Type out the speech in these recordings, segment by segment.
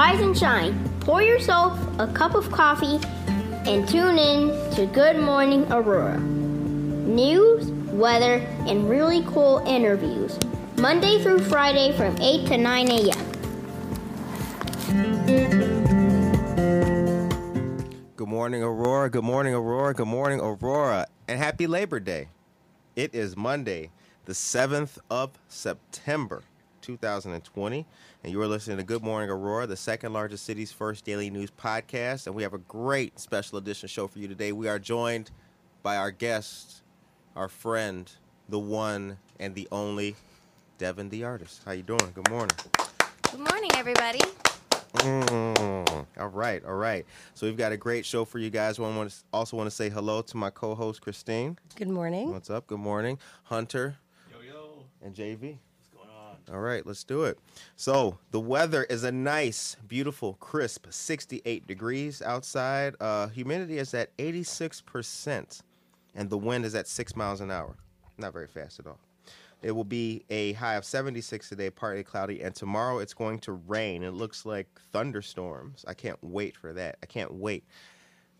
rise and shine. Pour yourself a cup of coffee and tune in to Good Morning Aurora. News, weather, and really cool interviews. Monday through Friday from 8 to 9 a.m. Good morning, Aurora. Good morning, Aurora. Good morning, Aurora. And happy Labor Day. It is Monday, the 7th of September, 2020. And you are listening to Good Morning, Aurora, the second largest city's first daily news podcast. And we have a great special edition show for you today. We are joined by our guest, our friend, the one and the only, Devin the artist. How you doing? Good morning. Good morning, everybody. Mm, all right, all right. So we've got a great show for you guys. I want to also want to say hello to my co-host Christine. Good morning. What's up? Good morning, Hunter. Yo yo, and JV. All right, let's do it. So the weather is a nice, beautiful, crisp 68 degrees outside. Uh, humidity is at 86 percent, and the wind is at six miles an hour. Not very fast at all. It will be a high of 76 today, partly cloudy, and tomorrow it's going to rain. It looks like thunderstorms. I can't wait for that. I can't wait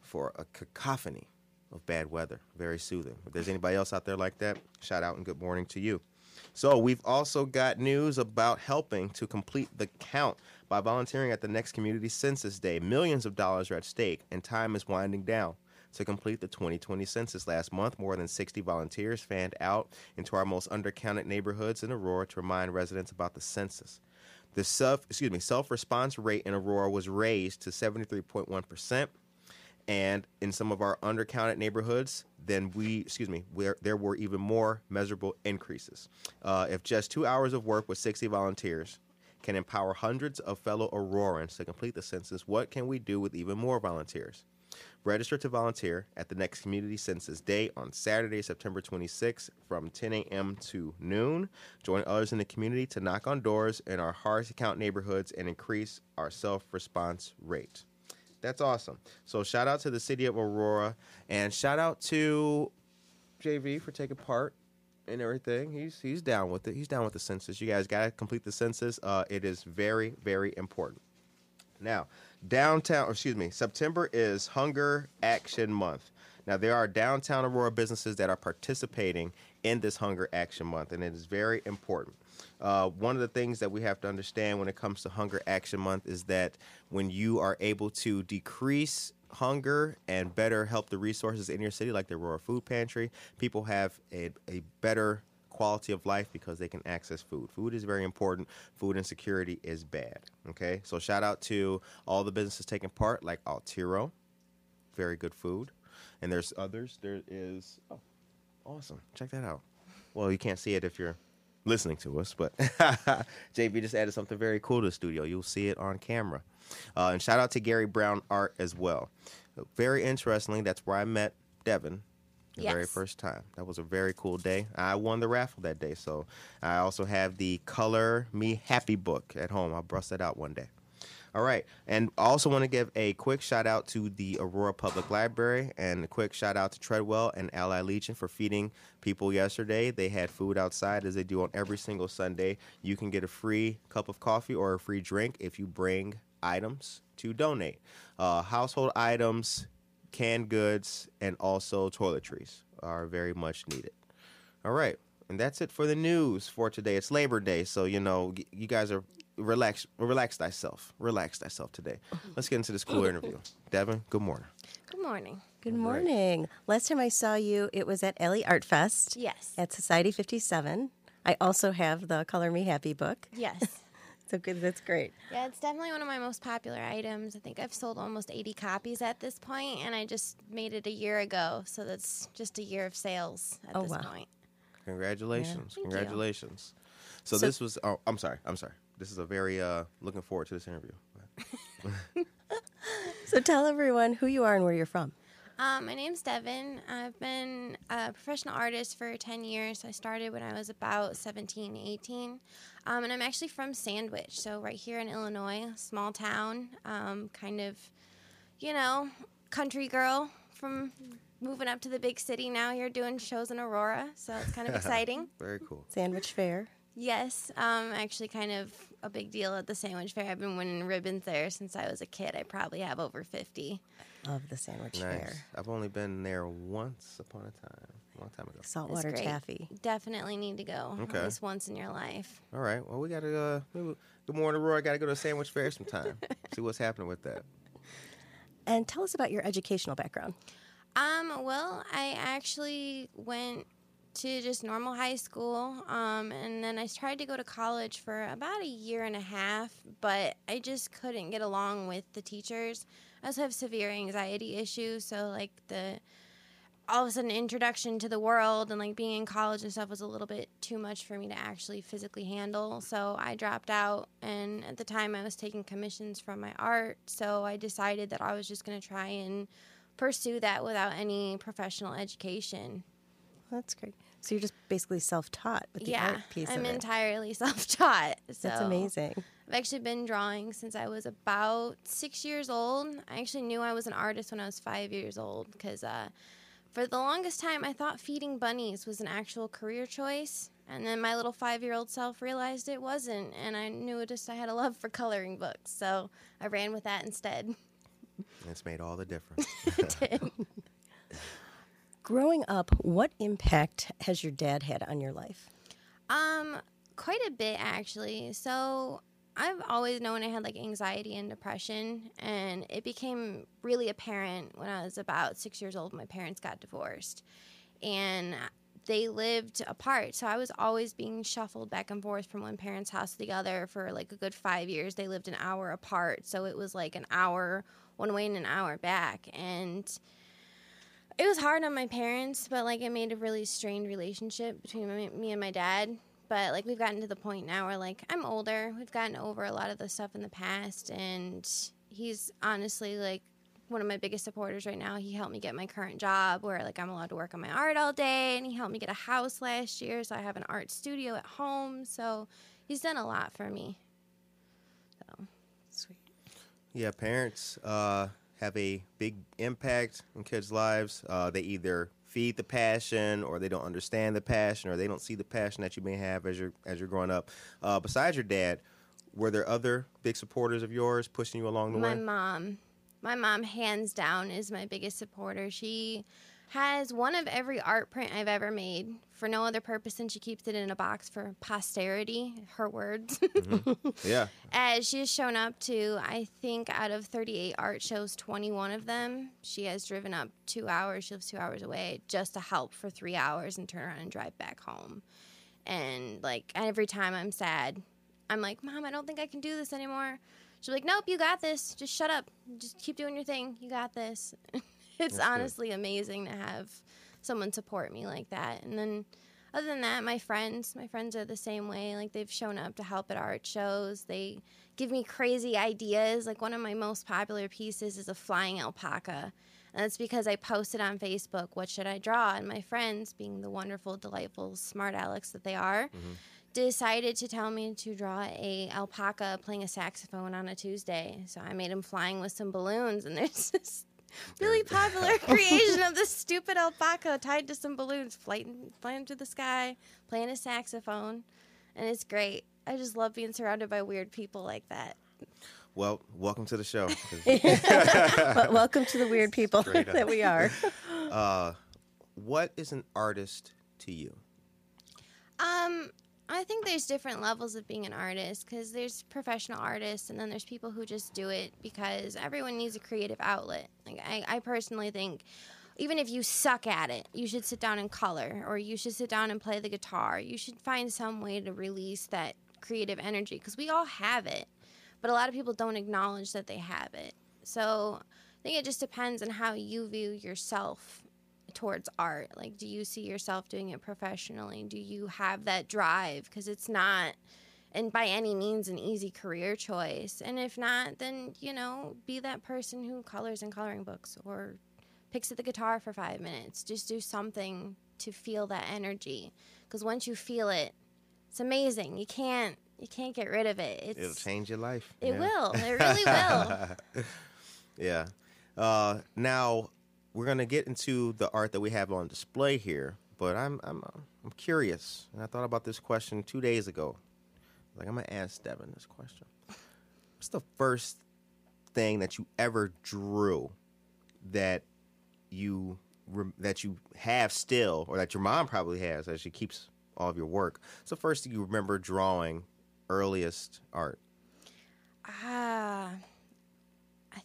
for a cacophony of bad weather. Very soothing. If there's anybody else out there like that, shout out and good morning to you. So, we've also got news about helping to complete the count by volunteering at the next Community Census Day. Millions of dollars are at stake, and time is winding down. To complete the 2020 census last month, more than 60 volunteers fanned out into our most undercounted neighborhoods in Aurora to remind residents about the census. The self, excuse me, self-response rate in Aurora was raised to 73.1 percent and in some of our undercounted neighborhoods, then we, excuse me, where there were even more measurable increases. Uh, if just two hours of work with 60 volunteers can empower hundreds of fellow Aurorans to complete the census, what can we do with even more volunteers? Register to volunteer at the next Community Census Day on Saturday, September 26th from 10 a.m. to noon. Join others in the community to knock on doors in our hardest to count neighborhoods and increase our self response rate. That's awesome. So shout out to the city of Aurora and shout out to JV for taking part and everything. He's he's down with it. He's down with the census. You guys got to complete the census. Uh, it is very very important. Now, downtown, excuse me, September is Hunger Action Month. Now, there are downtown Aurora businesses that are participating in this Hunger Action Month, and it is very important. Uh, one of the things that we have to understand when it comes to Hunger Action Month is that when you are able to decrease hunger and better help the resources in your city, like the Aurora Food Pantry, people have a, a better quality of life because they can access food. Food is very important. Food insecurity is bad. Okay, so shout out to all the businesses taking part, like Altiro, very good food, and there's others. There is oh, awesome. Check that out. Well, you can't see it if you're listening to us, but JV just added something very cool to the studio. You'll see it on camera. Uh, and shout out to Gary Brown Art as well. Very interestingly, that's where I met Devin the very first time. That was a very cool day. I won the raffle that day, so I also have the Color Me Happy book at home. I'll bust that out one day. All right, and I also want to give a quick shout out to the Aurora Public Library and a quick shout out to Treadwell and Ally Legion for feeding people yesterday. They had food outside as they do on every single Sunday. You can get a free cup of coffee or a free drink if you bring items to donate. Uh, household items, canned goods, and also toiletries are very much needed. All right. And that's it for the news for today. It's Labor Day, so you know you guys are relax, relax thyself, relax thyself today. Let's get into this cool interview. Devin, good morning. Good morning. Good morning. Last time I saw you, it was at Ellie Art Fest Yes. at Society 57. I also have the Color Me Happy book. Yes. So good. That's great. Yeah, it's definitely one of my most popular items. I think I've sold almost 80 copies at this point, and I just made it a year ago. So that's just a year of sales at Oh, this wow. point. Congratulations, Thank you. congratulations. So, So- this was. Oh, I'm sorry. I'm sorry. This is a very uh, looking forward to this interview. So tell everyone who you are and where you're from. Um, my name's Devin. I've been a professional artist for 10 years. I started when I was about 17, 18. Um, and I'm actually from Sandwich, so right here in Illinois, small town, um, kind of, you know, country girl from moving up to the big city now You're doing shows in Aurora. So it's kind of exciting. Very cool. Sandwich Fair. Yes, um, actually, kind of a big deal at the sandwich fair. I've been winning ribbons there since I was a kid. I probably have over fifty. Love the sandwich Nice. fair. I've only been there once upon a time, a long time ago. Saltwater great. taffy. Definitely need to go Okay. at least once in your life. All right. Well, we got to. Uh, maybe- good morning, Roy. Got to go to a sandwich fair sometime. See what's happening with that. And tell us about your educational background. Um, well, I actually went to just normal high school, um, and then I tried to go to college for about a year and a half, but I just couldn't get along with the teachers. I also have severe anxiety issues, so like the all of a sudden introduction to the world and like being in college and stuff was a little bit too much for me to actually physically handle. So I dropped out and at the time I was taking commissions from my art, so I decided that I was just going to try and pursue that without any professional education. That's great. So you're just basically self-taught with the yeah, art piece I'm of it. entirely self-taught. So That's amazing. I've actually been drawing since I was about six years old. I actually knew I was an artist when I was five years old because uh, for the longest time I thought feeding bunnies was an actual career choice. And then my little five year old self realized it wasn't. And I knew just I had a love for coloring books. So I ran with that instead. It's made all the difference. Growing up, what impact has your dad had on your life? Um, quite a bit actually. So I've always known I had like anxiety and depression, and it became really apparent when I was about six years old. My parents got divorced, and they lived apart. So I was always being shuffled back and forth from one parent's house to the other for like a good five years. They lived an hour apart, so it was like an hour one way and an hour back, and it was hard on my parents, but like it made a really strained relationship between me and my dad. But like we've gotten to the point now where like I'm older, we've gotten over a lot of the stuff in the past, and he's honestly like one of my biggest supporters right now. He helped me get my current job where like I'm allowed to work on my art all day, and he helped me get a house last year, so I have an art studio at home. So he's done a lot for me. So sweet. Yeah, parents uh, have a big impact in kids' lives. Uh, they either feed the passion, or they don't understand the passion, or they don't see the passion that you may have as you're as you're growing up. Uh, besides your dad, were there other big supporters of yours pushing you along the my way? My mom my mom hands down is my biggest supporter. She has one of every art print i've ever made for no other purpose than she keeps it in a box for posterity her words. Mm-hmm. Yeah, as uh, she has shown up to i think out of 38 art shows 21 of them. She has driven up two hours. She lives two hours away just to help for three hours and turn around and drive back home. And like every time i'm sad i'm like mom i don't think i can do this anymore she'll be like nope you got this. Just shut up. Just keep doing your thing. You got this. It's good. honestly amazing to have someone support me like that. And then other than that my friends my friends are the same way. Like they've shown up to help at art shows. They give me crazy ideas. Like one of my most popular pieces is a flying alpaca. And that's because I posted on Facebook, what should I draw? And my friends, being the wonderful, delightful, smart Alex that they are, mm-hmm. Decided to tell me to draw a alpaca playing a saxophone on a Tuesday. So I made him flying with some balloons, and there's this really popular creation of this stupid alpaca tied to some balloons, flying, flying through the sky, playing a saxophone, and it's great. I just love being surrounded by weird people like that. well, welcome to the show. Welcome to the weird people that we are. uh, what is an artist to you? Um, I think there's different levels of being an artist because there's professional artists and then there's people who just do it because everyone needs a creative outlet. Like I, I personally think even if you suck at it, you should sit down and color or you should sit down and play the guitar. You should find some way to release that creative energy because we all have it, but a lot of people don't acknowledge that they have it. So I think it just depends on how you view yourself towards art? Like, do you see yourself doing it professionally? Do you have that drive? Because it's not, and by any means, an easy career choice. And if not, then, you know, be that person who colors in coloring books or picks at the guitar for five minutes. Just do something to feel that energy. Because once you feel it, it's amazing. You can't. You can't get rid of it. It's, It'll change your life. It yeah. will. It really will. Yeah. Uh, now we're gonna get into the art that we have on display here, but I'm I'm uh, I'm curious, and I thought about this question two days ago. Like I'm gonna ask Devin this question. What's the first thing that you ever drew that you that you have still, or that your mom probably has, as she keeps all of your work? The first thing you remember drawing? Earliest art. Ah, I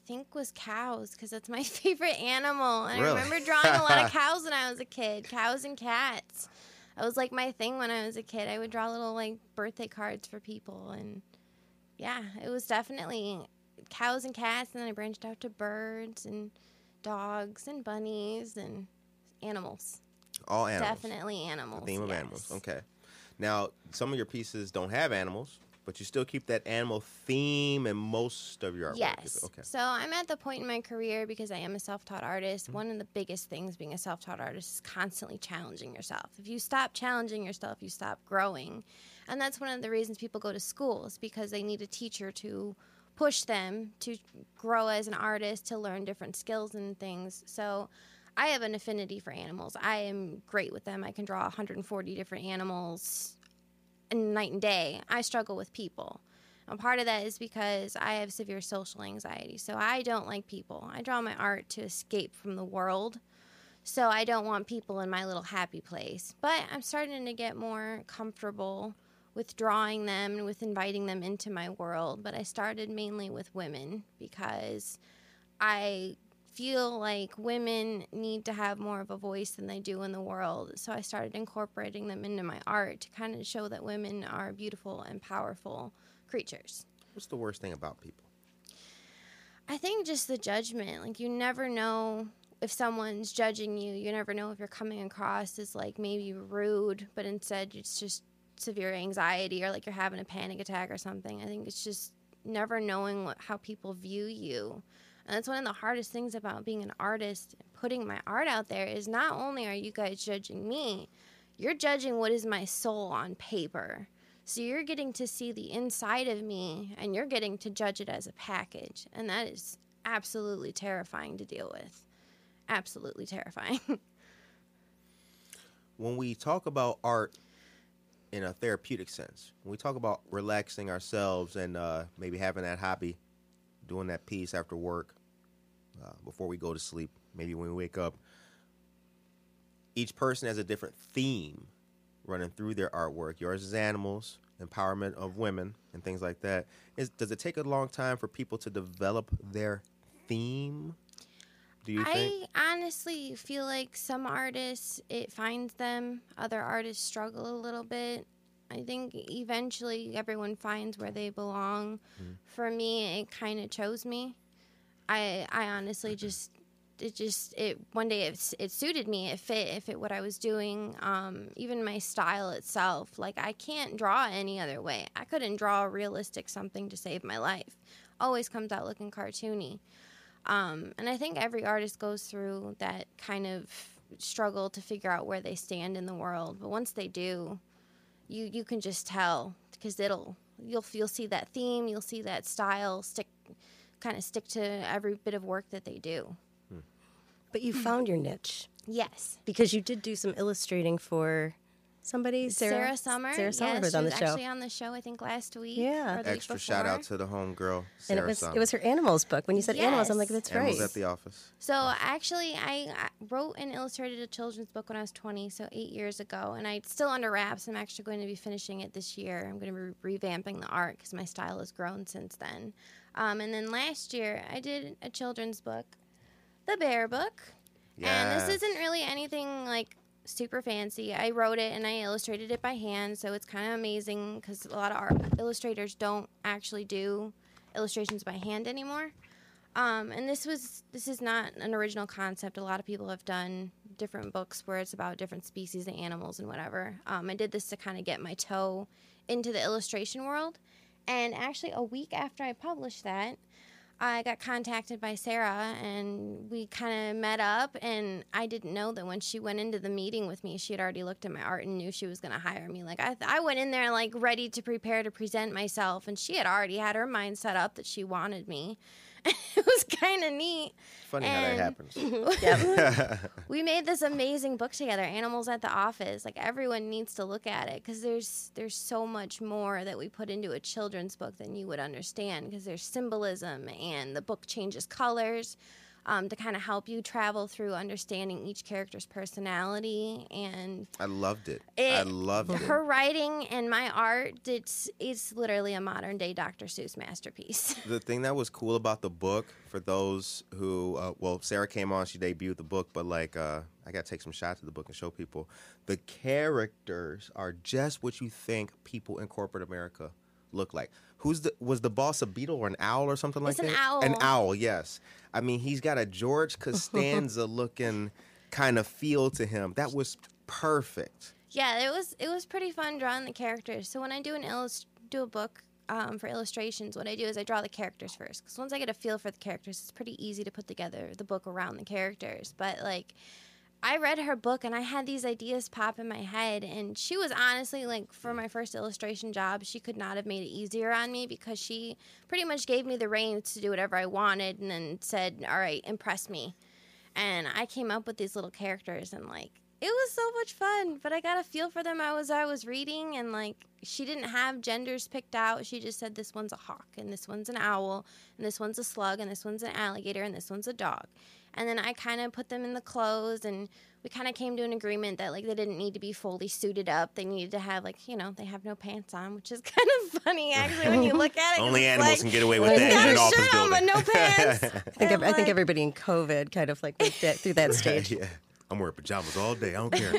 think was cows because that's my favorite animal. And Really? I remember drawing a lot of cows when I was a kid. Cows and cats. That was like my thing when I was a kid. I would draw little like birthday cards for people, and yeah, it was definitely cows and cats. And then I branched out to birds and dogs and bunnies and animals. All animals. Definitely animals. The theme of yes. animals. Okay. Now, some of your pieces don't have animals, but you still keep that animal theme in most of your artwork. Yes. Okay. So I'm at the point in my career because I am a self taught artist. Mm-hmm. One of the biggest things being a self taught artist is constantly challenging yourself. If you stop challenging yourself, you stop growing. And that's one of the reasons people go to schools because they need a teacher to push them to grow as an artist, to learn different skills and things. So I have an affinity for animals. I am great with them. I can draw 140 different animals night and day. I struggle with people. And part of that is because I have severe social anxiety. So I don't like people. I draw my art to escape from the world. So I don't want people in my little happy place. But I'm starting to get more comfortable with drawing them and with inviting them into my world. But I started mainly with women because I feel like women need to have more of a voice than they do in the world. So I started incorporating them into my art to kind of show that women are beautiful and powerful creatures. What's the worst thing about people? I think just the judgment. Like you never know if someone's judging you. You never know if you're coming across as like maybe rude, but instead it's just severe anxiety or like you're having a panic attack or something. I think it's just never knowing what, how people view you. And that's one of the hardest things about being an artist putting my art out there is not only are you guys judging me, you're judging what is my soul on paper. So you're getting to see the inside of me and you're getting to judge it as a package. And that is absolutely terrifying to deal with. Absolutely terrifying. When we talk about art in a therapeutic sense, when we talk about relaxing ourselves and uh, maybe having that hobby, doing that piece after work, uh, before we go to sleep, maybe when we wake up, each person has a different theme running through their artwork. Yours is animals, empowerment of women, and things like that. Is, does it take a long time for people to develop their theme? Do you think? I honestly feel like some artists, it finds them, other artists struggle a little bit. I think eventually everyone finds where they belong. For me, it kind of chose me. I I honestly just it just it one day it, it suited me. It fit it fit what i was doing um, even my style itself. Like i can't draw any other way. I couldn't draw a realistic something to save my life. Always comes out looking cartoony. Um, and i think every artist goes through that kind of struggle to figure out where they stand in the world. But once they do you you can just tell because it'll you'll you'll see that theme you'll see that style stick kind of stick to every bit of work that they do. Hmm. But you hmm. found your niche. Yes. Because you did do some illustrating for somebody, Sarah, Sarah, Summer. Sarah Summer yes, was she on the was show. actually on the show. I think last week. Yeah. or the week Extra shout out to the homegirl, and Sarah it was Summer. it was her animals book. When you said animals, I'm like, Yes. that's Animals right. at the office. So actually, I I wrote and illustrated a children's book when I was 20, so eight years ago, and I still under wraps. I'm actually going to be finishing it this year. I'm going to be revamping the art because my style has grown since then. Um, and then last year, I did a children's book, the Bear Book, and this isn't really anything like super fancy. I wrote it and I illustrated it by hand, so it's kind of amazing because a lot of art illustrators don't actually do illustrations by hand anymore. Um, and this was this is not an original concept. A lot of people have done different books where it's about different species of animals and whatever. Um, I did this to kind of get my toe into the illustration world. And actually, a week after I published that, I got contacted by Sarah and we kind of met up. And I didn't know that when she went into the meeting with me, she had already looked at my art and knew she was going to hire me. Like, I, I went in there like ready to prepare to present myself, and she had already had her mind set up that she wanted me. it was kind of neat. Funny how that And- happens. We made this amazing book together, Animals at the Office. Like everyone needs to look at it because there's there's so much more that we put into a children's book than you would understand because there's symbolism and the book changes colors um, to kind of help you travel through understanding each character's personality and I loved it. I It- loved it. her writing and my art. It's it's literally a modern day Dr. Seuss masterpiece. the thing that was cool about the book for those who uh, well sarah came on she debuted the book but like uh, i gotta take some shots of the book and show people the characters are just what you think people in corporate america look like who's the was the boss a beetle or an owl or something like It's an that owl. an owl yes i mean he's got a george costanza looking kind of feel to him that was perfect Yeah, it was it was pretty fun drawing the characters. So when I do an illust- do a book um, for illustrations, what I do is I draw the characters first. Because once I get a feel for the characters, it's pretty easy to put together the book around the characters. But like, I read her book and I had these ideas pop in my head, and she was honestly like, for my first illustration job, she could not have made it easier on me because she pretty much gave me the reins to do whatever I wanted, and then said, "All right, impress me." and I came up with these little characters and like it was so much fun but I got a feel for them as I was reading and like she didn't have genders picked out she just said this one's a hawk and this one's an owl and this one's a slug and this one's an alligator and this one's a dog and then I kind of put them in the clothes and we kind of came to an agreement that like they didn't need to be fully suited up they needed to have like you know they have no pants on which is kind of funny actually when you look at it. only animals like, can get away with that got a office shirt on but no pants I think, ev- I think everybody in COVID kind of like went that, through that stage. yeah i'm wearing pajamas all day i don't care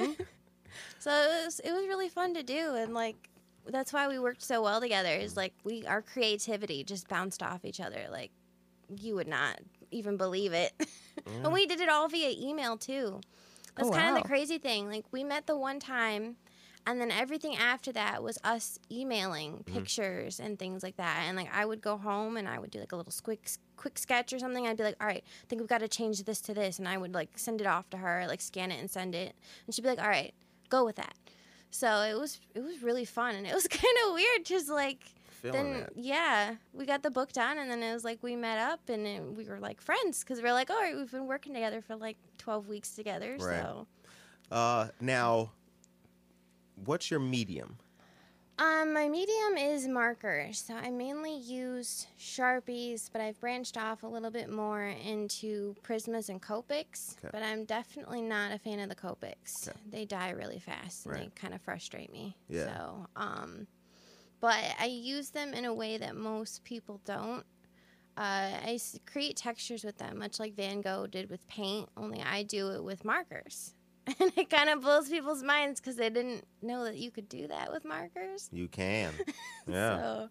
So it was it was really fun to do, and like that's why we worked so well together. Is like we our creativity just bounced off each other. Like you would not even believe it, and we did it all via email too. That's Oh, kind of the crazy thing. Like we met the one time. And then everything after that was us emailing mm-hmm. pictures and things like that. And like I would go home and I would do like a little quick quick sketch or something. I'd be like, "All right, I think we've got to change this to this." And I would like send it off to her, like scan it and send it. And she'd be like, "All right, go with that." So it was it was really fun and it was kind of weird just like Feeling then that. yeah we got the book done and then it was like we met up and then we were like friends because we are like all right we've been working together for like 12 weeks together Right. so Uh, now, what's your medium? um my medium is markers so i mainly use sharpies but i've branched off a little bit more into prismas and copics Okay. but i'm definitely not a fan of the copics Okay. they die really fast and they kind of frustrate me Yeah. so um but I use them in a way that most people don't. Uh, I create textures with them, much like Van Gogh did with paint, only I do it with markers. And it kind of blows people's minds because they didn't know that you could do that with markers. You can. Yeah. So,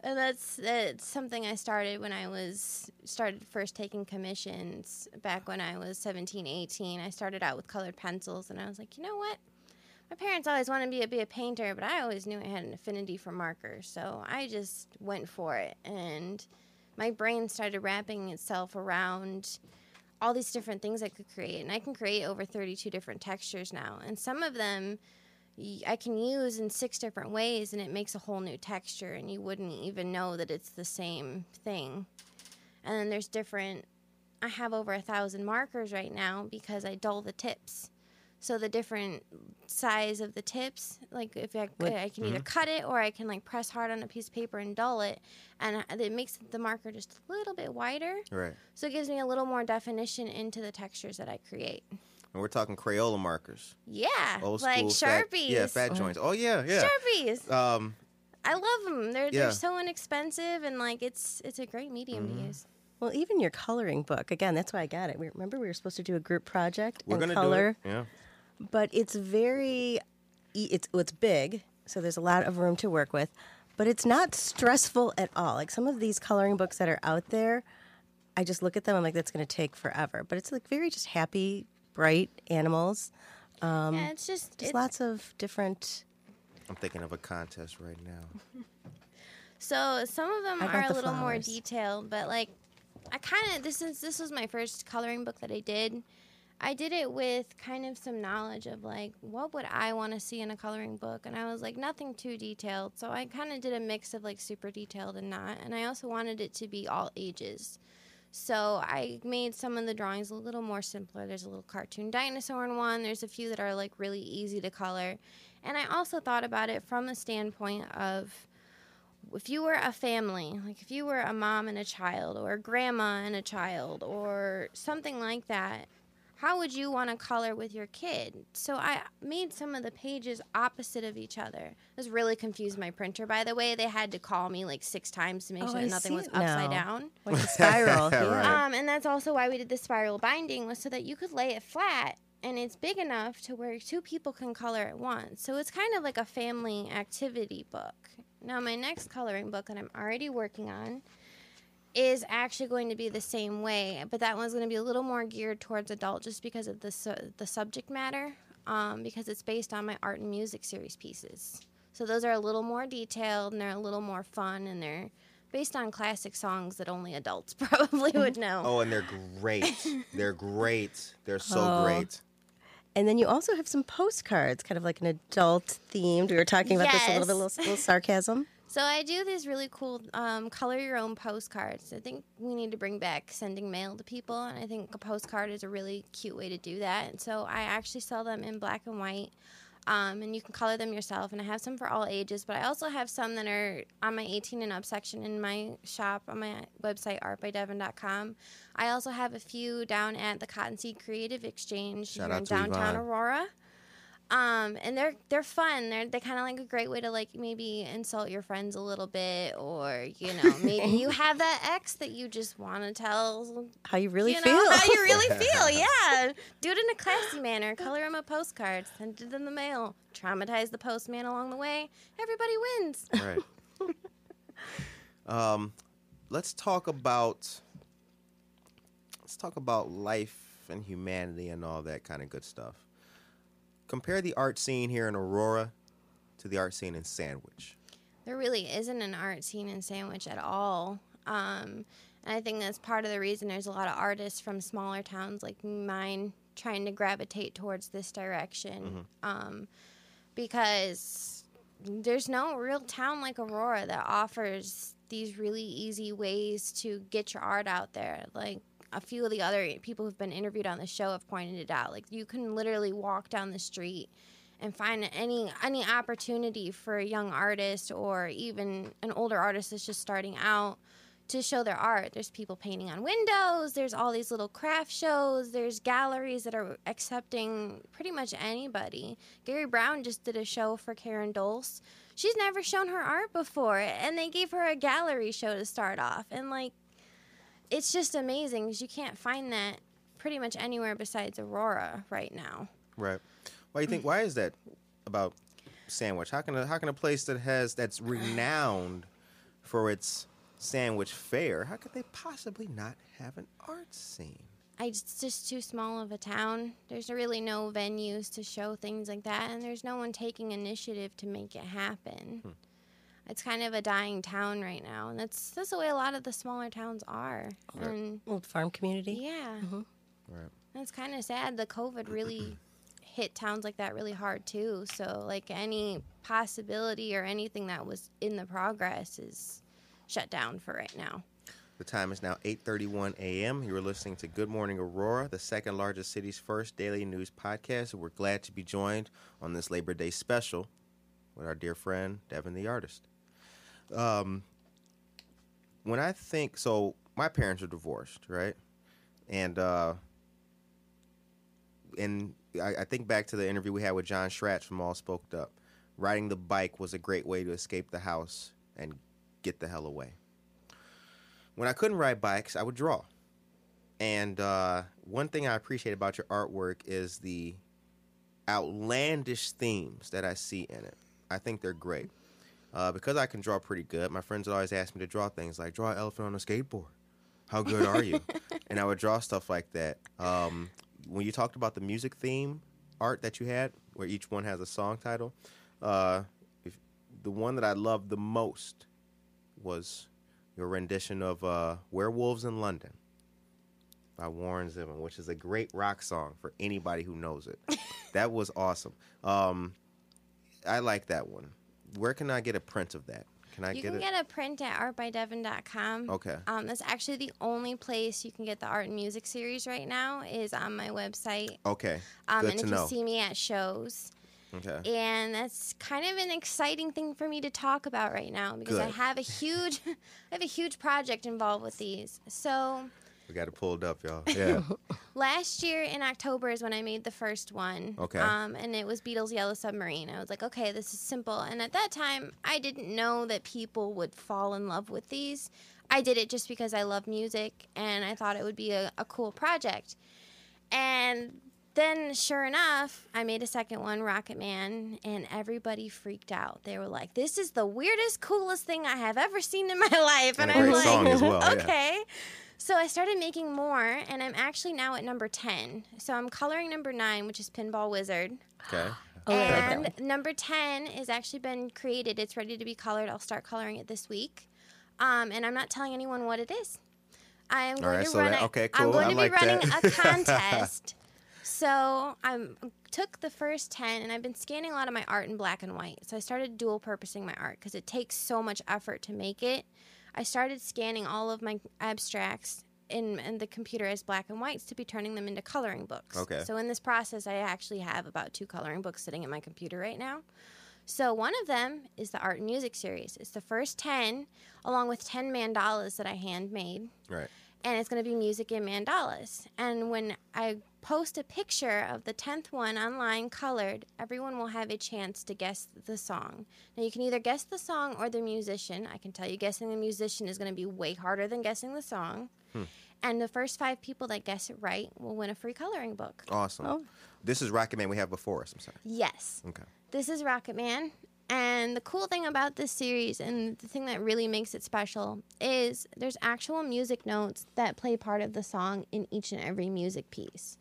and that's that's something I started when I was started first taking commissions back when I was 17, 18. I started out with colored pencils, and I was like, you know what? My parents always wanted me to be a painter, but I always knew I had an affinity for markers, so I just went for it. And my brain started wrapping itself around all these different things I could create, and I can create over 32 different textures now, and some of them I can use in six different ways, and it makes a whole new texture, and you wouldn't even know that it's the same thing. And then there's different. I have over a thousand markers right now because I dull the tips. So the different size of the tips, like if I, What- I can either cut it or I can like press hard on a piece of paper and dull it, and it makes the marker just a little bit wider. Right. So it gives me a little more definition into the textures that I create. And we're talking Crayola markers. Yeah, Old like school. fat- sharpies. yeah, fat joints. Oh yeah, yeah. Sharpies. Um, I love them. They're Yeah. they're so inexpensive and like it's it's a great medium Mm-hmm. to use. Well, even your coloring book, again, that's why I got it. We, remember, we were supposed to do a group project we're and gonna color, do it. Yeah. But it's very, e- it's it's big, so there's a lot of room to work with, but it's not stressful at all. Like some of these coloring books that are out there, I just look at them, I'm like, that's going to take forever. But it's like very just happy, bright animals. Um, yeah, it's just There's it's, lots of different. I'm thinking of a contest right now. so some of them I got are a the little more detailed, but like I kind of this is this was my first coloring book that I did. I did it with kind of some knowledge of like what would I want to see in a coloring book, and I was like nothing too detailed. So I kind of did a mix of like super detailed and not, and I also wanted it to be all ages. So I made some of the drawings a little more simpler. There's a little cartoon dinosaur in one. There's a few that are like really easy to color, and I also thought about it from the standpoint of if you were a family, like if you were a mom and a child, or a grandma and a child, or something like that, how would you want to color with your kid? So I made some of the pages opposite of each other. This really confused my printer, by the way. They had to call me like six times to make Oh, sure I that nothing was it upside now. down. Like a spiral. Right. Um, and that's also why we did the spiral binding was so that you could lay it flat and it's big enough to where two people can color at once. So it's kind of like a family activity book. Now my next coloring book that I'm already working on is actually going to be the same way, but that one's going to be a little more geared towards adult just because of the su- the subject matter, um, because it's based on my art and music series pieces. So those are a little more detailed and they're a little more fun and they're based on classic songs that only adults probably would know. Oh, and they're great. they're great. They're so Oh. great. And then you also have some postcards, kind of like an adult themed. We were talking about this a little bit, a Yes. little, little sarcasm. So I do these really cool um, color your own postcards. I think we need to bring back sending mail to people, and I think a postcard is a really cute way to do that. And so I actually sell them in black and white, um, and you can color them yourself. And I have some for all ages, but I also have some that are on my 18 and up section in my shop on my website artbydevon.com. I also have a few down at the Cottonseed Creative Exchange Shout here in to downtown Yvonne. Aurora. Um, and they're they're fun. They're they kind of like a great way to like maybe insult your friends a little bit, or you know maybe you have that ex that you just want to tell How you really you feel. know how you really feel. Yeah, do it in a classy manner. Color them a postcard, send it in the mail. Traumatize the postman along the way. Everybody wins. Right. um, let's talk about let's talk about life and humanity and all that kind of good stuff. Compare the art scene here in Aurora to the art scene in Sandwich. There really isn't an art scene in Sandwich at all. Um, and I think that's part of the reason there's a lot of artists from smaller towns like mine trying to gravitate towards this direction. Um, because there's no real town like Aurora that offers these really easy ways to get your art out there. Like a few of the other people who've been interviewed on the show have pointed it out. Like you can literally walk down the street and find any any opportunity for a young artist or even an older artist that's just starting out to show their art. There's people painting on windows, there's all these little craft shows, there's galleries that are accepting pretty much anybody. Gary Brown just did a show for Karen Dulce. She's never shown her art before and they gave her a gallery show to start off. And like it's just amazing because you can't find that pretty much anywhere besides Aurora right now. Right. Why do you think? Why is that about Sandwich? How can a, how can a place that has that's renowned for its sandwich fair, how could they possibly not have an art scene? I, it's just too small of a town. There's really no venues to show things like that, and there's no one taking initiative to make it happen. Hmm. It's kind of a dying town right now, and that's that's the way a lot of the smaller towns are. And Old farm community. yeah, mm-hmm. Right. and it's kind of sad. The COVID really hit towns like that really hard too. So like any possibility or anything that was in the progress is shut down for right now. The time is now 8:31 a.m. You are listening to Good Morning Aurora, the second largest city's first daily news podcast. We're glad to be joined on this Labor Day special with our dear friend Devin the artist. Um, when I think so, my parents are divorced, right? And uh, and I, I think back to the interview we had with John Schratz from All Spoked Up. Riding the bike was a great way to escape the house and get the hell away when I couldn't ride bikes, I would draw. And uh, one thing I appreciate about your artwork is the outlandish themes that I see in it. I think they're great. Uh, because I can draw pretty good, my friends would always ask me to draw things like draw an elephant on a skateboard. How good are you? and I would draw stuff like that. Um, when you talked about the music theme art that you had, where each one has a song title, uh, if, the one that I loved the most was your rendition of uh, Werewolves in London. by Warren Zevon, which is a great rock song for anybody who knows it. that was awesome. Um, I like that one. Where can I get a print of that? Can I You get can it? get a print at artbydevon.com. Okay. Um, that's actually the only place you can get the art and music series right now is on my website. okay. Um, Good and to if know. you see me at shows, okay. and that's kind of an exciting thing for me to talk about right now because I Good. have a huge, I have a huge project involved with these. So We got it pulled up, y'all. Yeah. last year in October is when I made the first one. Okay. Um, and it was Beatles' Yellow Submarine. I was like, okay, this is simple. And at that time, I didn't know that people would fall in love with these. I did it just because I love music and I thought it would be a, a cool project. And then, sure enough, I made a second one, Rocket Man, and everybody freaked out. They were like, "This is the weirdest, coolest thing I have ever seen in my life." And a I'm like, song as well, yeah. "Okay." So I started making more, and I'm actually now at number ten. So I'm coloring number nine, which is Pinball Wizard. Okay. Oh, I like and number 10 has actually been created. It's ready to be colored. I'll start coloring it this week. Um, and I'm not telling anyone what it is. I am going right, to so run that- a- okay, I'm going I to like be running that. a contest. so I took the first 10 and I've been scanning a lot of my art in black and white. So I started dual purposing my art because it takes so much effort to make it. I started scanning all of my abstracts in, in the computer as black and whites to be turning them into coloring books. Okay. So in this process, I actually have about two coloring books sitting in my computer right now. So one of them is the art and music series. It's the first 10, along with 10 mandalas that I handmade. Right. And it's going to be music and mandalas. And when I post a picture of the 10th one online colored, everyone will have a chance to guess the song. Now, you can either guess the song or the musician. I can tell you, guessing the musician is going to be way harder than guessing the song. Hmm. And the first five people that guess it right will win a free coloring book. Awesome. Oh. This is Rocket Man we have before us. I'm sorry. Yes. Okay. This is Rocket Man. And the cool thing about this series and the thing that really makes it special is there's actual music notes that play part of the song in each and every music piece.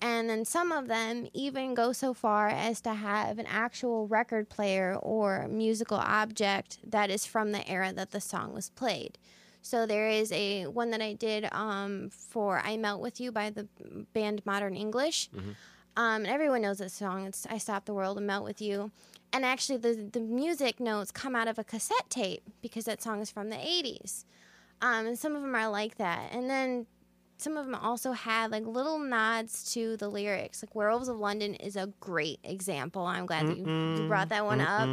And then some of them even go so far as to have an actual record player or musical object that is from the era that the song was played. So there is a one that I did um, for "I Melt with You" by the band Modern English. Um, and everyone knows this song. It's "I Stop the World and Melt with You." And actually, the the music notes come out of a cassette tape because that song is from the '80s. Um, and some of them are like that. And then some of them also have like little nods to the lyrics. Like Werewolves of London is a great example. I'm glad that you, you brought that one up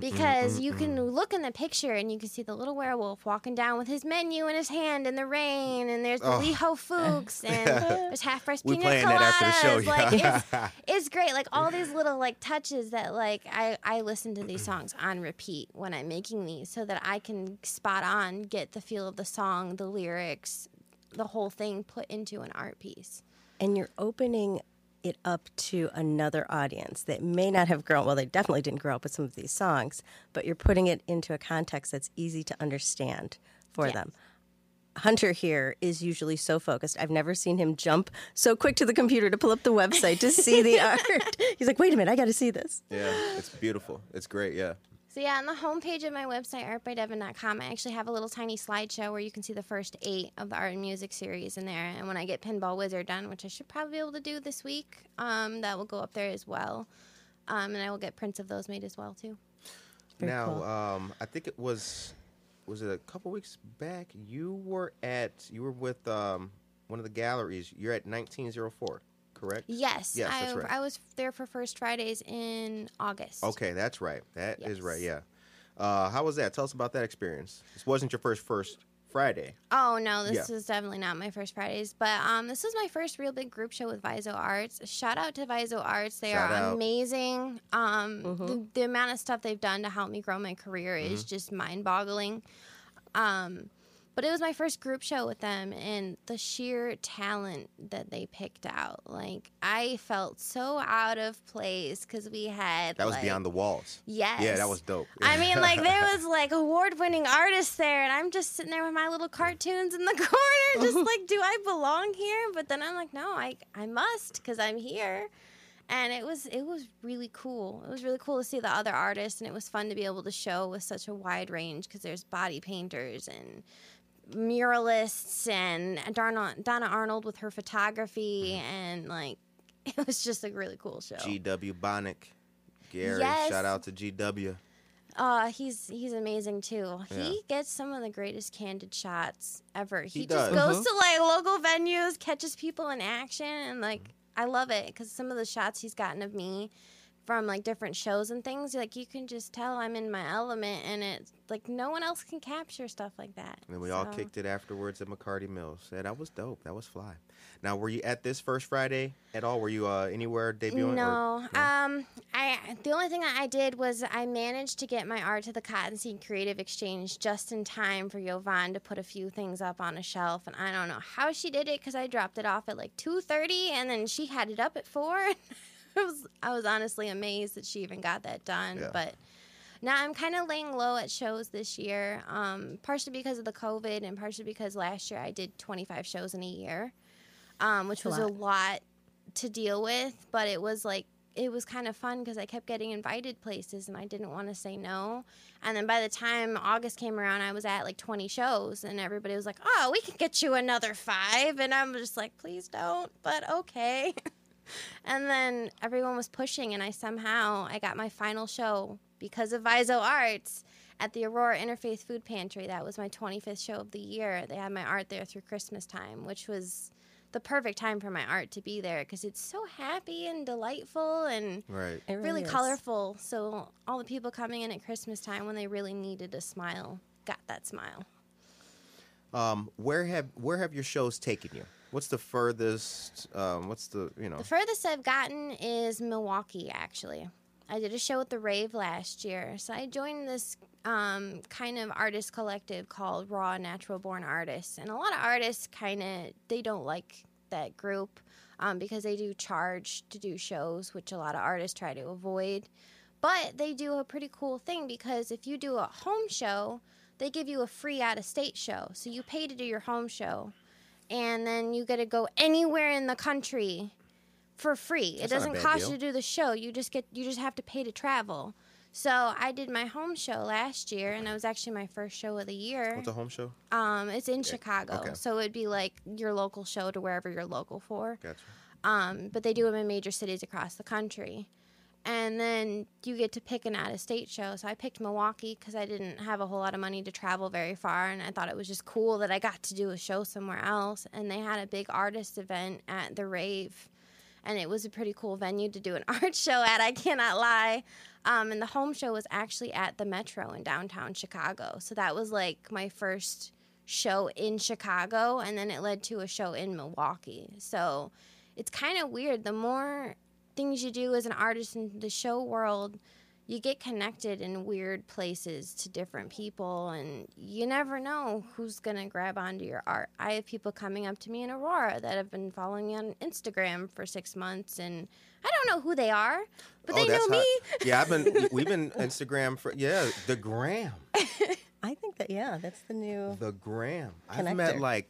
because you can look in the picture and you can see the little werewolf walking down with his menu in his hand in the rain, and there's the Oh. Lee Ho Fook's, and there's half We pina coladas. that after the show, Like it's, it's great. Like all these little like touches that like I I listen to these songs on repeat when I'm making these so that I can spot on get the feel of the song, the lyrics, the whole thing put into an art piece. and you're opening it up to another audience that may not have grown well they definitely didn't grow up with some of these songs but you're putting it into a context that's easy to understand for Yes. them hunter here is usually so focused i've never seen him jump so quick to the computer to pull up the website to see the art he's like wait a minute i got to see this Yeah. It's beautiful. It's great. Yeah. So yeah, on the homepage of my website, artbydevon.com, I actually have a little tiny slideshow where you can see the first eight of the art and music series in there. And when I get Pinball Wizard done, which I should probably be able to do this week, um, that will go up there as well. Um, and I will get prints of those made as well too. Very now, cool. um, I think it was was it a couple weeks back? You were at you were with um, one of the galleries. You're at 1904, correct? Yes, Yes, I, that's right. I was there for First Fridays in August. Okay, that's right. That is right. Yeah. Uh, how was that? Tell us about that experience. This wasn't your first first Friday. Oh no, this Yeah. was definitely not my first Fridays, but um, this was my first real big group show with Viso Arts. Shout out to Viso Arts; they Shout are out. amazing. Um, the, the amount of stuff they've done to help me grow my career is Mm-hmm. just mind-boggling. Um, but it was my first group show with them, and the sheer talent that they picked out, like I felt so out of place because we had That was like, beyond the walls. Yes. Yeah, that was dope. I mean, like there was like award-winning artists there, and I'm just sitting there with my little cartoons in the corner, just like, do I belong here? But then I'm like, no, I I must because I'm here. And it was it was really cool. It was really cool to see the other artists, and it was fun to be able to show with such a wide range because there's body painters and muralists and Donna, Donna Arnold with her photography mm-hmm. and like it was just a really cool show. GW Bonick. Gary, Yes. shout out to GW. Uh, he's he's amazing too. Yeah. He gets some of the greatest candid shots ever. He, He just does. goes uh-huh. to like local venues, catches people in action, and like mm-hmm. I love it because some of the shots he's gotten of me from like different shows and things, like you can just tell I'm in my element, and it's like no one else can capture stuff like that. And we all kicked it afterwards at McCarty Mills. Yeah, that was dope. That was fly. Now, were you at this first Friday at all? Were you uh, anywhere debuting? or- No. Um, I the only thing that I did was I managed to get my art to the Cottonseed Creative Exchange just in time for Yovan to put a few things up on a shelf, and I don't know how she did it because I dropped it off at like two thirty, and then she had it up at four. I was I was honestly amazed that she even got that done, Yeah. but. Now I'm kind of laying low at shows this year, um, partially because of the COVID, and partially because last year I did 25 shows in a year, um, which a was a lot. lot to deal with. But it was like it was kind of fun because I kept getting invited places, and I didn't want to say no. And then by the time August came around, I was at like 20 shows, and everybody was like, "Oh, we can get you another five. and I'm just like, "Please don't," but okay. and then everyone was pushing, and I somehow I got my final show because of Viso Arts at the Aurora Interfaith Food Pantry. That was my 25th show of the year. They had my art there through Christmas time, which was the perfect time for my art to be there because it's so happy and delightful and Right. It really colorful. So all the people coming in at Christmas time when they really needed a smile got that smile. Um, where have where have your shows taken you? What's the furthest? Um, what's the you know? The furthest I've gotten is Milwaukee, actually. I did a show at the Rave last year. So I joined this um, kind of artist collective called Raw Natural Born Artists. And a lot of artists kind of, they don't like that group um, because they do charge to do shows, which a lot of artists try to avoid. But they do a pretty cool thing because if you do a home show, they give you a free out of state show. So you pay to do your home show, and then you get to go anywhere in the country for free. That's it doesn't cost deal. you to do the show. You just get you just have to pay to travel. So I did my home show last year, and that was actually my first show of the year. What's a home show? Um, it's in Chicago, okay. so it'd be like your local show to wherever you're local for. Gotcha. Um, but they do them in major cities across the country. And then you get to pick an out of state show. So I picked Milwaukee because I didn't have a whole lot of money to travel very far. And I thought it was just cool that I got to do a show somewhere else. And they had a big artist event at the Rave. And it was a pretty cool venue to do an art show at, I cannot lie. Um, and the home show was actually at the Metro in downtown Chicago. So that was like my first show in Chicago. And then it led to a show in Milwaukee. So it's kind of weird. The more things you do as an artist in the show world, you get connected in weird places to different people, and you never know who's gonna grab onto your art. I have people coming up to me in Aurora that have been following me on Instagram for six months, and I don't know who they are, but oh, they know Oh, me. hot. Yeah, I've been. We've been Instagram for yeah the gram, I think that yeah, that's the new. the gram. I've met like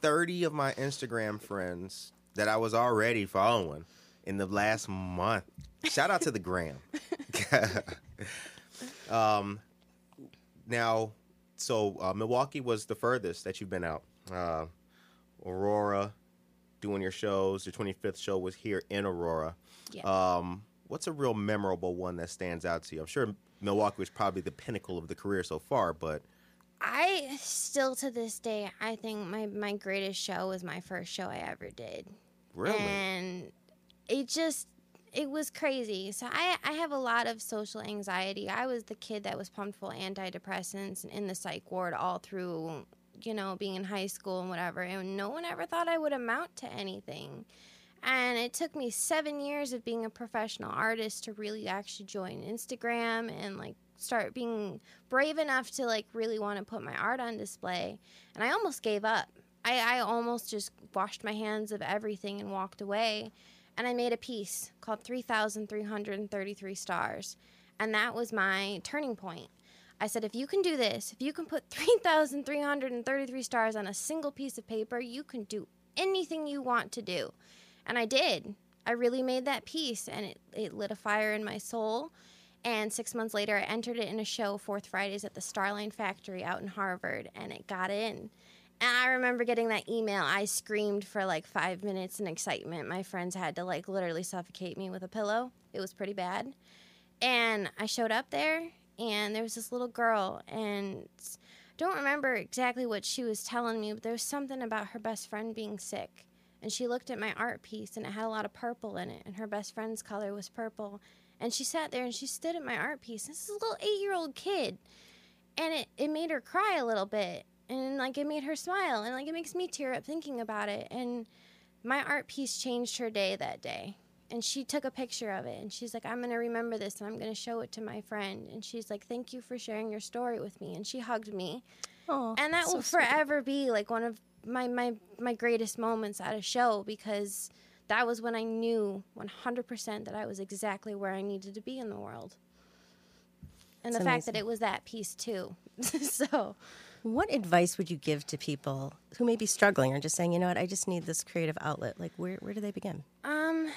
thirty of my Instagram friends that I was already following in the last month. Shout out to the gram. um, now, so uh, Milwaukee was the furthest that you've been out. Uh, Aurora, doing your shows. Your 25th show was here in Aurora. Yeah. Um, what's a real memorable one that stands out to you? I'm sure Milwaukee was probably the pinnacle of the career so far, but I still to this day, I think my my greatest show was my first show I ever did. really, and it just it was crazy. So I, I have a lot of social anxiety. I was the kid that was pumped full of antidepressants and in the psych ward all through you know being in high school and whatever and no one ever thought i would amount to anything. And it took me seven years of being a professional artist to really actually join instagram and like start being brave enough to like really want to put my art on display. And i almost gave up. I, I almost just washed my hands of everything and walked away. And I made a piece called 3,333 Stars. And that was my turning point. I said, if you can do this, if you can put 3,333 stars on a single piece of paper, you can do anything you want to do. And I did. I really made that piece, and it, it lit a fire in my soul. And six months later, I entered it in a show, Fourth Fridays at the Starline Factory out in Harvard, and it got in. And I remember getting that email. I screamed for like five minutes in excitement. My friends had to like literally suffocate me with a pillow. It was pretty bad. And I showed up there, and there was this little girl, and don't remember exactly what she was telling me, but there was something about her best friend being sick. And she looked at my art piece, and it had a lot of purple in it, and her best friend's color was purple. And she sat there and she stood at my art piece. This is a little eight year old kid. And it, it made her cry a little bit and like it made her smile and like it makes me tear up thinking about it and my art piece changed her day that day and she took a picture of it and she's like i'm going to remember this and i'm going to show it to my friend and she's like thank you for sharing your story with me and she hugged me. Oh, and that so will sweet. forever be like one of my, my my greatest moments at a show because that was when i knew 100% that i was exactly where i needed to be in the world. And the fact that it was that piece too. So What advice would you give to people who may be struggling or just saying, you know what, I just need this creative outlet? Like, where, where do they begin? Um,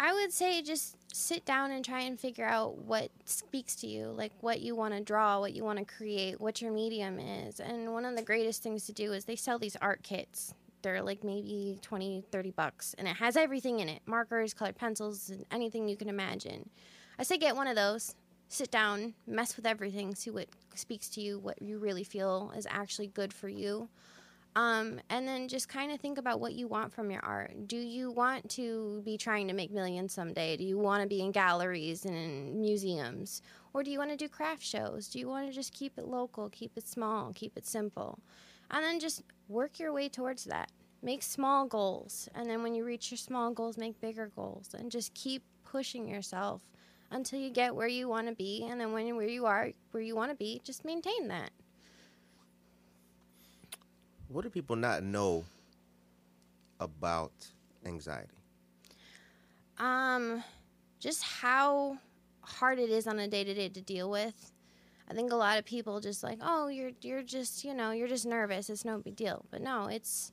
I would say just sit down and try and figure out what speaks to you, like what you want to draw, what you want to create, what your medium is. And one of the greatest things to do is they sell these art kits. They're like maybe 20, 30 bucks, and it has everything in it markers, colored pencils, and anything you can imagine. I say get one of those, sit down, mess with everything, see what speaks to you, what you really feel is actually good for you. Um, and then just kind of think about what you want from your art. Do you want to be trying to make millions someday? Do you want to be in galleries and in museums? Or do you want to do craft shows? Do you want to just keep it local, keep it small, keep it simple? And then just work your way towards that. Make small goals. And then when you reach your small goals, make bigger goals. And just keep pushing yourself until you get where you want to be. And then when you're where you are, where you want to be, just maintain that. What do people not know about anxiety? Um, just how hard it is on a day to day to deal with. I think a lot of people just like, oh, you're you're just you know you're just nervous. It's no big deal. But no, it's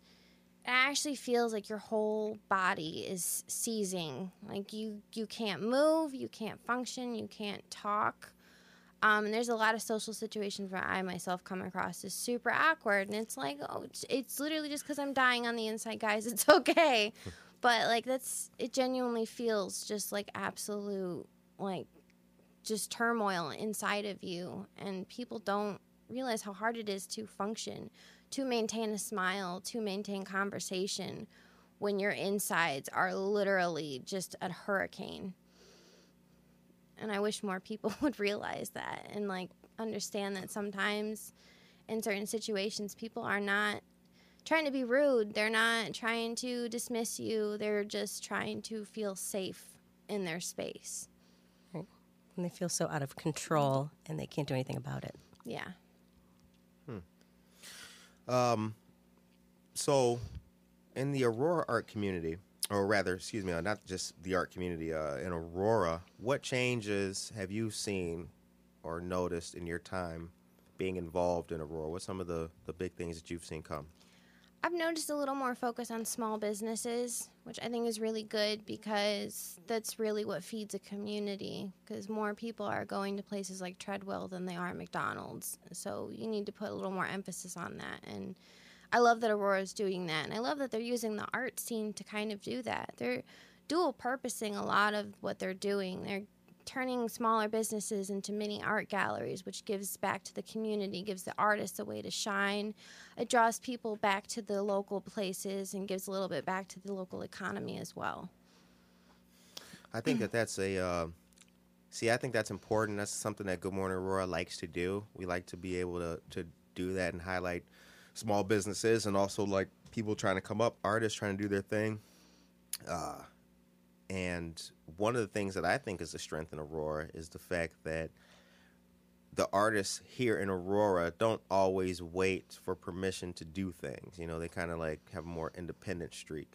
it actually feels like your whole body is seizing. Like you you can't move, you can't function, you can't talk. Um, and there's a lot of social situations where I myself come across as super awkward, and it's like, oh, it's, it's literally just because I'm dying on the inside, guys. It's okay, but like that's it. Genuinely feels just like absolute like just turmoil inside of you, and people don't realize how hard it is to function, to maintain a smile, to maintain conversation when your insides are literally just a hurricane and I wish more people would realize that and like understand that sometimes in certain situations people are not trying to be rude. They're not trying to dismiss you. They're just trying to feel safe in their space. And they feel so out of control and they can't do anything about it. Yeah. So, in the Aurora art community, or rather, excuse me, uh, not just the art community, uh, in Aurora, what changes have you seen or noticed in your time being involved in Aurora? What's some of the, the big things that you've seen come? I've noticed a little more focus on small businesses, which I think is really good because that's really what feeds a community. Because more people are going to places like Treadwell than they are McDonald's. So you need to put a little more emphasis on that. And I love that Aurora is doing that. And I love that they're using the art scene to kind of do that. They're dual purposing a lot of what they're doing. They're turning smaller businesses into mini art galleries, which gives back to the community, gives the artists a way to shine. It draws people back to the local places and gives a little bit back to the local economy as well. I think that that's a. Uh, see, I think that's important. That's something that Good Morning Aurora likes to do. We like to be able to to do that and highlight small businesses and also like people trying to come up, artists trying to do their thing. Uh, and one of the things that I think is a strength in Aurora is the fact that the artists here in Aurora don't always wait for permission to do things. You know, they kind of like have a more independent streak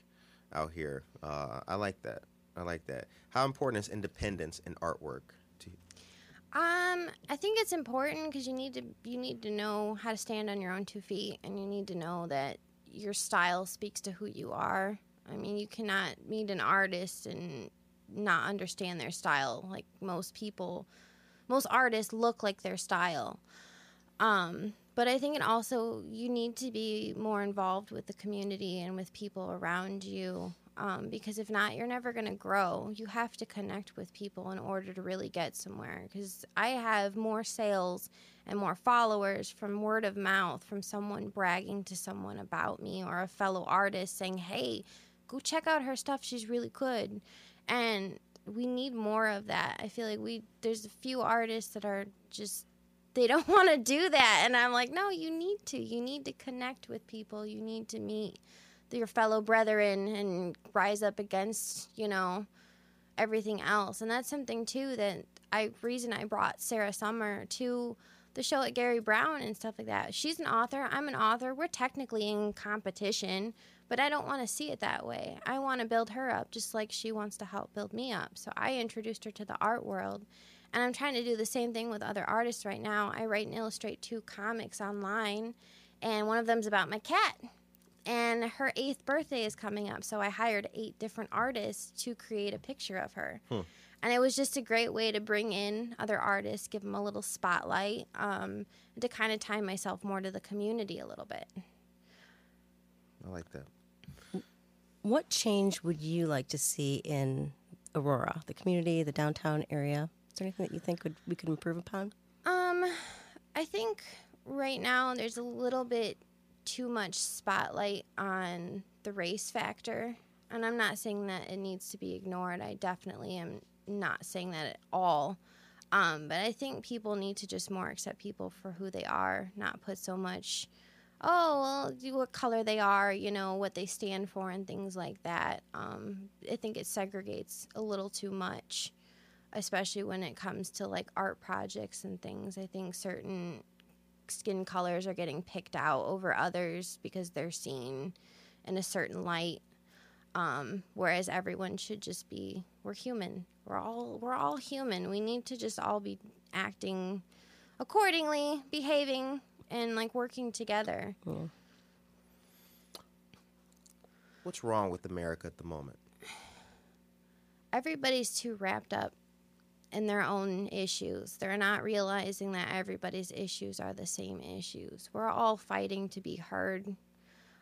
out here. Uh, I like that. I like that. How important is independence in artwork to you? Um, I think it's important because you need to you need to know how to stand on your own two feet, and you need to know that your style speaks to who you are. I mean, you cannot meet an artist and not understand their style. Like most people most artists look like their style. Um, but I think it also you need to be more involved with the community and with people around you. Um, because if not, you're never going to grow. You have to connect with people in order to really get somewhere. Because I have more sales and more followers from word of mouth, from someone bragging to someone about me, or a fellow artist saying, "Hey, go check out her stuff. She's really good." And we need more of that. I feel like we there's a few artists that are just they don't want to do that and I'm like, "No, you need to. You need to connect with people. You need to meet your fellow brethren and rise up against, you know, everything else." And that's something too that I reason I brought Sarah Summer to the show at Gary Brown and stuff like that. She's an author, I'm an author. We're technically in competition, but I don't want to see it that way. I want to build her up just like she wants to help build me up. So I introduced her to the art world. And I'm trying to do the same thing with other artists right now. I write and illustrate two comics online, and one of them's about my cat. And her eighth birthday is coming up, so I hired eight different artists to create a picture of her. Hmm. And it was just a great way to bring in other artists, give them a little spotlight, um, to kind of tie myself more to the community a little bit. I like that. What change would you like to see in Aurora, the community, the downtown area? Is there anything that you think would, we could improve upon? Um, I think right now there's a little bit too much spotlight on the race factor. And I'm not saying that it needs to be ignored. I definitely am not saying that at all. Um, but I think people need to just more accept people for who they are, not put so much, oh, well, what color they are, you know, what they stand for, and things like that. Um, I think it segregates a little too much, especially when it comes to like art projects and things. I think certain skin colors are getting picked out over others because they're seen in a certain light. Um, whereas everyone should just be we're human. We're all we're all human. We need to just all be acting accordingly, behaving and like working together. What's wrong with America at the moment? Everybody's too wrapped up in their own issues. They're not realizing that everybody's issues are the same issues. We're all fighting to be heard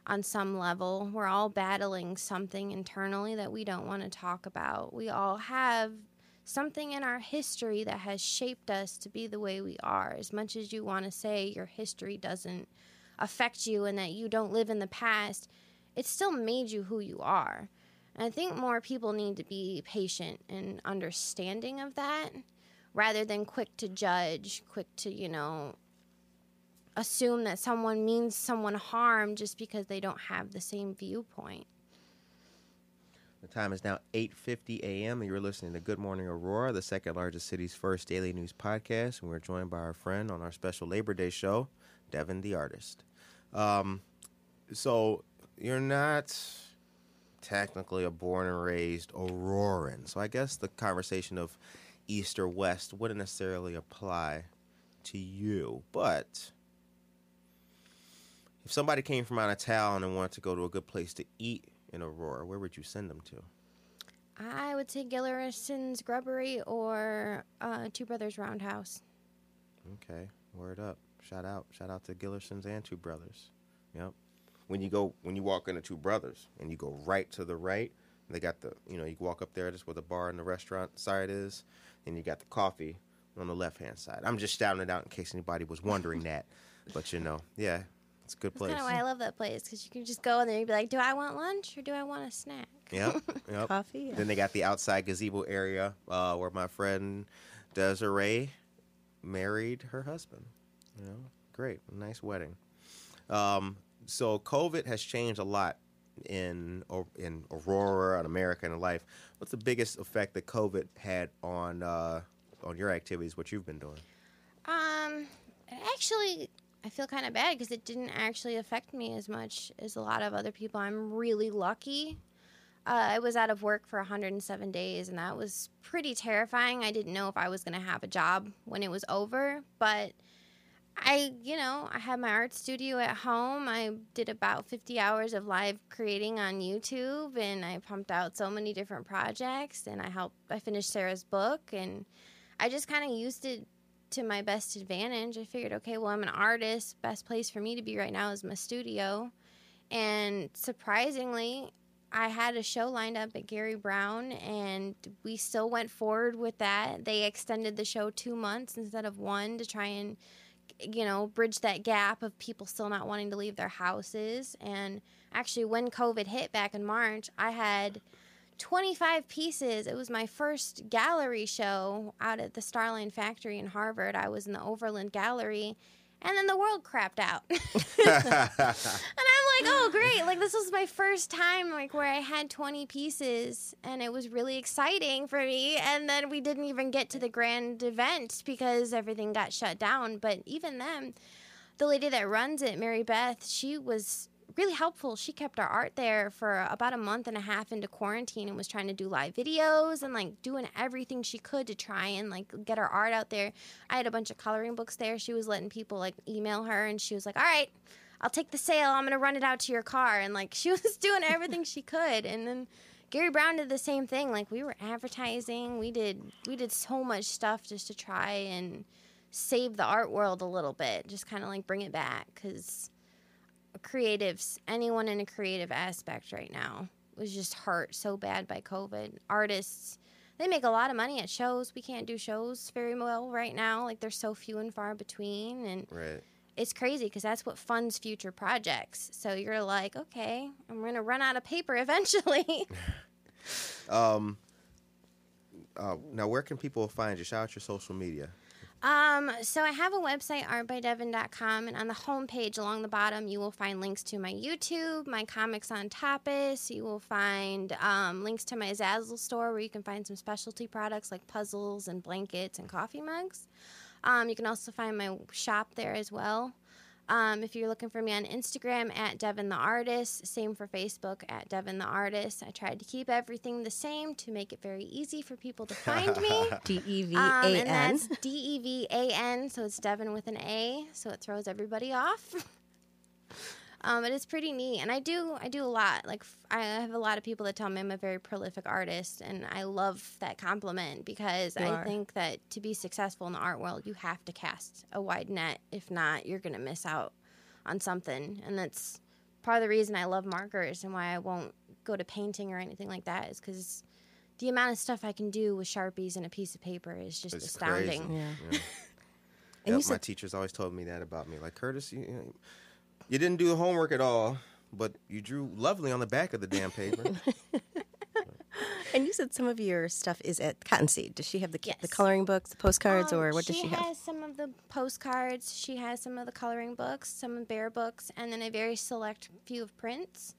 on some level. We're all battling something internally that we don't want to talk about. We all have something in our history that has shaped us to be the way we are. As much as you want to say your history doesn't affect you and that you don't live in the past, it still made you who you are. And I think more people need to be patient and understanding of that rather than quick to judge, quick to, you know, assume that someone means someone harm just because they don't have the same viewpoint. The time is now 8:50 a.m. and you're listening to Good Morning Aurora, the second largest city's first daily news podcast, and we're joined by our friend on our special Labor Day show, Devan the artist. Um, so you're not technically a born and raised Auroran, so I guess the conversation of East or West wouldn't necessarily apply to you, but if somebody came from out of town and wanted to go to a good place to eat in Aurora, where would you send them to? I would say Gillerson's Grubbery or uh, Two Brothers Roundhouse. Okay, word up. Shout out, shout out to Gillersons and Two Brothers. Yep. When you go, when you walk into Two Brothers and you go right to the right, they got the, you know, you walk up there just where the bar and the restaurant side is, and you got the coffee on the left hand side. I'm just shouting it out in case anybody was wondering that, but you know, yeah, it's a good That's place. kind of why I love that place because you can just go in there and be like, "Do I want lunch or do I want a snack?" Yep, yep. Coffee? Yeah. Then they got the outside gazebo area uh, where my friend Desiree married her husband. You know, great, nice wedding. Um, so COVID has changed a lot in in Aurora and America and life. What's the biggest effect that COVID had on uh, on your activities? What you've been doing? Um, actually, I feel kind of bad because it didn't actually affect me as much as a lot of other people. I'm really lucky. Uh, I was out of work for 107 days, and that was pretty terrifying. I didn't know if I was going to have a job when it was over, but I, you know, I had my art studio at home. I did about 50 hours of live creating on YouTube, and I pumped out so many different projects. And I helped, I finished Sarah's book, and I just kind of used it to my best advantage. I figured, okay, well, I'm an artist. Best place for me to be right now is my studio. And surprisingly, I had a show lined up at Gary Brown, and we still went forward with that. They extended the show two months instead of one to try and, you know, bridge that gap of people still not wanting to leave their houses. And actually, when COVID hit back in March, I had 25 pieces. It was my first gallery show out at the Starline Factory in Harvard. I was in the Overland Gallery, and then the world crapped out. and I'm like, oh, great. Like, this was my first time, like, where I had 20 pieces, and it was really exciting for me. And then we didn't even get to the grand event because everything got shut down. But even then, the lady that runs it, Mary Beth, she was really helpful. She kept our art there for about a month and a half into quarantine and was trying to do live videos and like doing everything she could to try and like get our art out there. I had a bunch of coloring books there. She was letting people like email her and she was like, "All right, I'll take the sale. I'm going to run it out to your car." And like she was doing everything she could. And then Gary Brown did the same thing. Like we were advertising. We did we did so much stuff just to try and save the art world a little bit. Just kind of like bring it back cuz creatives, anyone in a creative aspect right now was just hurt so bad by COVID. Artists, they make a lot of money at shows. We can't do shows very well right now. Like they're so few and far between, and Right. it's crazy because that's what funds future projects. So you're like, okay, I'm gonna run out of paper eventually. Um. Uh, now, where can people find you? Shout out your social media. Um, so I have a website, artbydevan.com, and on the homepage along the bottom, you will find links to my YouTube, my comics on Tapas. You will find um, links to my Zazzle store where you can find some specialty products like puzzles and blankets and coffee mugs. Um, you can also find my shop there as well. Um, if you're looking for me on Instagram at Devan the Artist, same for Facebook at Devan the Artist. I tried to keep everything the same to make it very easy for people to find me. D E V Um, and that's D E V A N, so it's Devan with an A, so it throws everybody off. um, but it's pretty neat, and I do I do a lot. Like f- I have a lot of people that tell me I'm a very prolific artist, and I love that compliment because You I are. think that to be successful in the art world, you have to cast a wide net. If not, you're gonna miss out on something, and that's part of the reason I love markers and why I won't go to painting or anything like that is because the amount of stuff I can do with sharpies and a piece of paper is just It's astounding. crazy. Yeah. Yeah. And Yep, you said- my teachers always told me that about me. Like Curtis, you, you, know, you didn't do the homework at all, but you drew lovely on the back of the damn paper. And you said some of your stuff is at Cottonseed. Does she have the the coloring books, the postcards, Um, or what does she have? She has some of the postcards. She has some of the coloring books, some of bear books, and then a very select few of prints.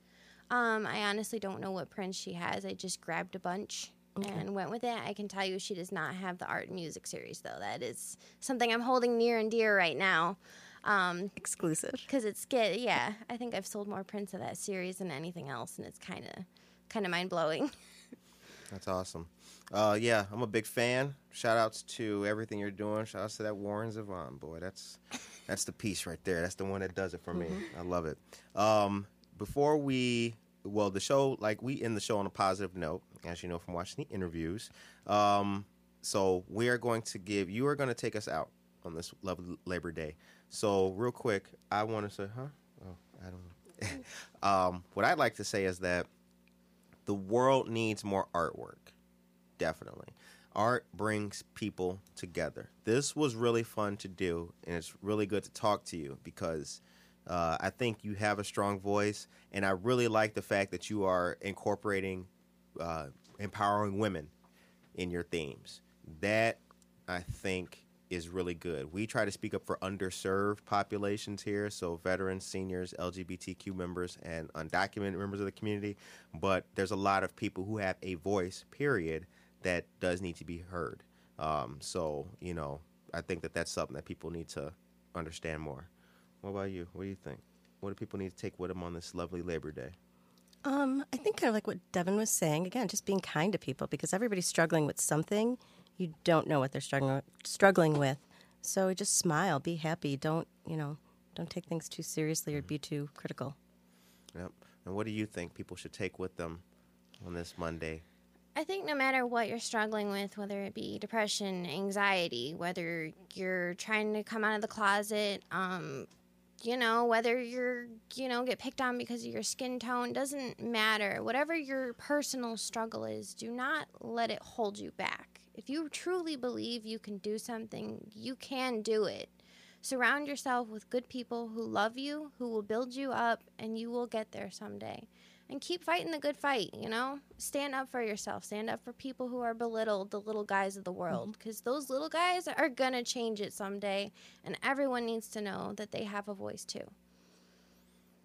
Um, I honestly don't know what prints she has. I just grabbed a bunch and went with it. I can tell you she does not have the art and music series though. That is something I'm holding near and dear right now. Um, Exclusive. because it's get yeah. I think I've sold more prints of that series than anything else, and it's kind of kind of mind blowing. That's awesome. Uh, yeah, I'm a big fan. Shout outs to everything you're doing. Shout outs to that Warren Zevon boy. That's that's the piece right there. That's the one that does it for me. I love it. Um, before we, well, the show, like we end the show on a positive note, as you know from watching the interviews. Um, so we are going to give. You are going to take us out on this lovely Labor Day. So real quick, I want to say, huh? Oh, I don't know. um, what I'd like to say is that the world needs more artwork. Definitely. Art brings people together. This was really fun to do, and it's really good to talk to you because uh, I think you have a strong voice, and I really like the fact that you are incorporating uh, empowering women in your themes. That I think is really good. We try to speak up for underserved populations here, so veterans, seniors, LGBTQ members, and undocumented members of the community. But there's a lot of people who have a voice, period, that does need to be heard. Um, so, you know, I think that that's something that people need to understand more. What about you? What do you think? What do people need to take with them on this lovely Labor Day? Um, I think kind of like what Devan was saying again, just being kind to people because everybody's struggling with something. You don't know what they're struggling struggling with, so just smile, be happy. Don't you know? Don't take things too seriously or be too critical. Yep. And what do you think people should take with them on this Monday? I think no matter what you're struggling with, whether it be depression, anxiety, whether you're trying to come out of the closet, um, you know, whether you're, you know, get picked on because of your skin tone, doesn't matter. Whatever your personal struggle is, do not let it hold you back. If you truly believe you can do something, you can do it. Surround yourself with good people who love you, who will build you up, and you will get there someday and keep fighting the good fight, you know? Stand up for yourself. Stand up for people who are belittled, the little guys of the world, because mm-hmm. those little guys are going to change it someday, and everyone needs to know that they have a voice too.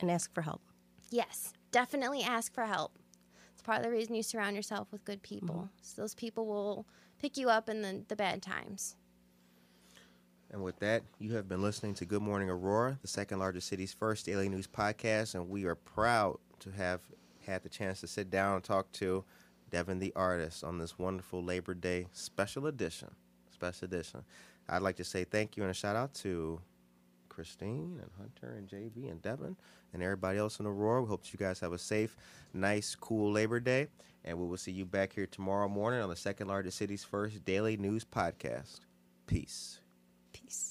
And ask for help. Yes, definitely ask for help. It's part of the reason you surround yourself with good people. Mm-hmm. So those people will pick you up in the, the bad times. And with that, you have been listening to Good Morning Aurora, the second largest city's first daily news podcast, and we are proud to have had the chance to sit down and talk to Devan the artist on this wonderful Labor Day special edition. Special edition. I'd like to say thank you and a shout out to Christine and Hunter and JB and Devan and everybody else in Aurora. We hope you guys have a safe, nice, cool Labor Day. And we will see you back here tomorrow morning on the second largest city's first daily news podcast. Peace. Peace.